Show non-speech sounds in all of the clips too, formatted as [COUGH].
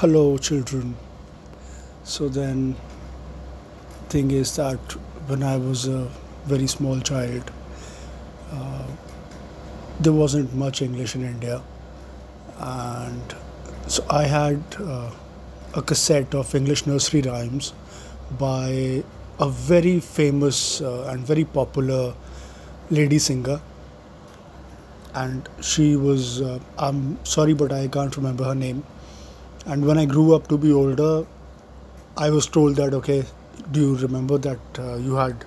hello children. So then thing is that when i was a very small child uh, there wasn't much english in india. And so i had uh, a cassette of english nursery rhymes by a very famous uh, and very popular lady singer. And she was uh, i'm sorry but i can't remember her name and when i grew up to be older i was told that okay do you remember that uh, you had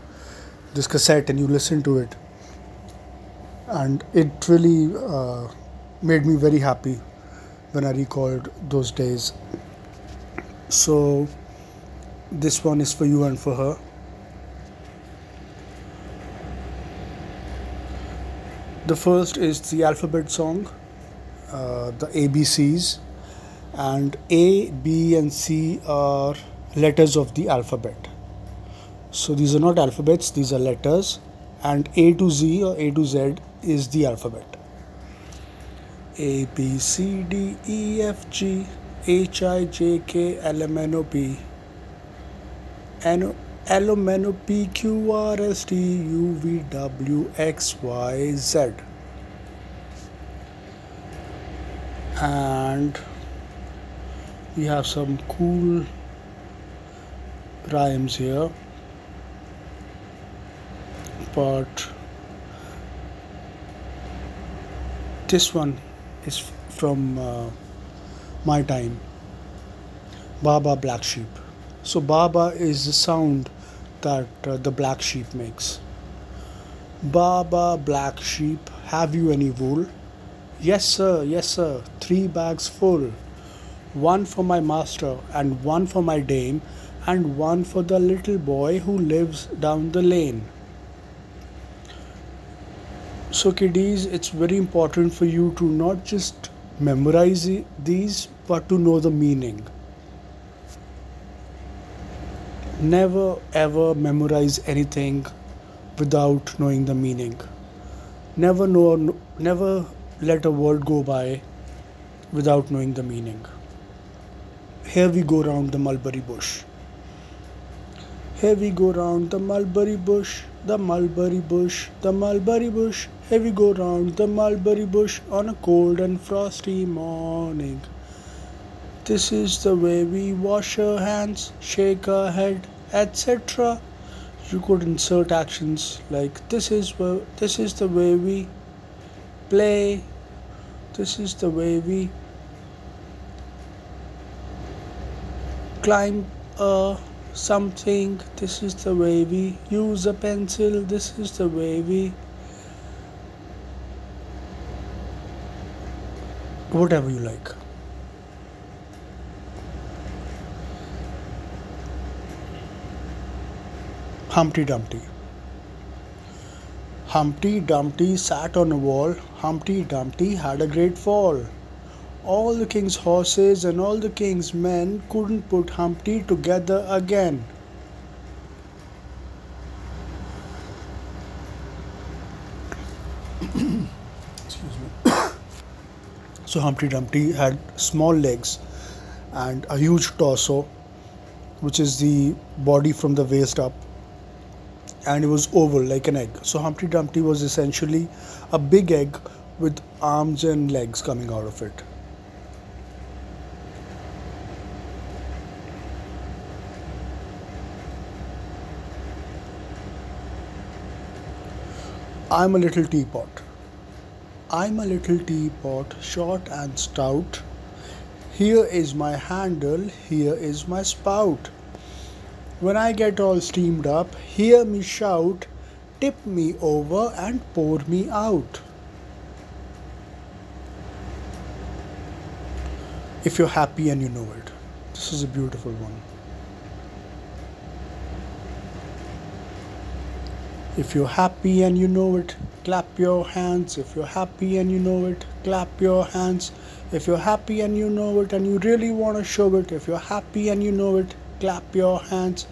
this cassette and you listened to it? And it really uh, made me very happy when i recalled those days. So this one is for you and for her. The first is the alphabet song uh, the abcs and a b and c are letters of the alphabet. So these are not alphabets these are letters. And a to z or a to z is the alphabet. A b c d e f g h i j k l m n o p. N L M N O P Q R S T U V W X Y Z. And we have some cool rhymes here but this one is from uh, my time Baba Black Sheep so Baba is the sound that uh, the black sheep makes. Baba, black sheep, have you any wool? Yes, sir, yes, sir, three bags full. One for my master, and one for my dame, and one for the little boy who lives down the lane. So, kiddies, it's very important for you to not just memorize these, but to know the meaning. Never ever memorize anything without knowing the meaning. Never know never let a word go by without knowing the meaning here we go round the mulberry bush. Here we go round the mulberry bush the mulberry bush the mulberry bush. Here we go round the mulberry bush on a cold and frosty morning. This is the way we wash our hands, shake our head, etc. You could insert actions like this is this is the way we play, this is the way we climb a something, this is the way we use a pencil, this is the way we whatever you like. Humpty Dumpty. Humpty Dumpty sat on a wall. Humpty Dumpty had a great fall. All the king's horses and all the king's men couldn't put Humpty together again. [COUGHS] [COUGHS] So Humpty Dumpty had small legs and a huge torso, which is the body from the waist up and it was oval like an egg. So Humpty Dumpty was essentially a big egg with arms and legs coming out of it. I'm a little teapot. I'm a little teapot, short and stout. Here is my handle, here is my spout. When I get all steamed up, hear me shout, tip me over and pour me out. If you're happy and you know it, this is a beautiful one. If you're happy and you know it, clap your hands. If you're happy and you know it, clap your hands. If you're happy and you know it and you really want to show it, if you're happy and you know it, clap your hands.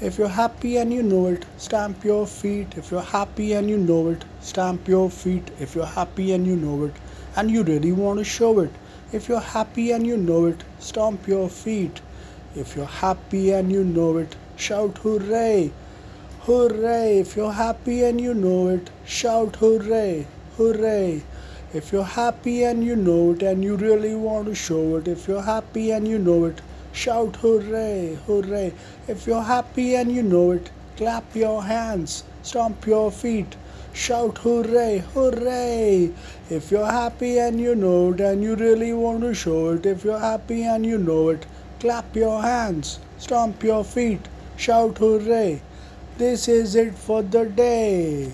If you're happy and you know it, stamp your feet. If you're happy and you know it, stamp your feet. If you're happy and you know it, and you really want to show it, If you're happy and you know it, stomp your feet. If you're happy and you know it, shout hooray. Hooray. If you're happy and you know it, shout hooray. Hooray. If you're happy and you know it and you really want to show it, if you're happy and you know it, shout hooray, hooray. If you're happy and you know it, clap your hands, stomp your feet, shout hooray, hooray. If you're happy and you know it and you really want to show it, if you're happy and you know it, clap your hands, stomp your feet, shout hooray. This is it for the day.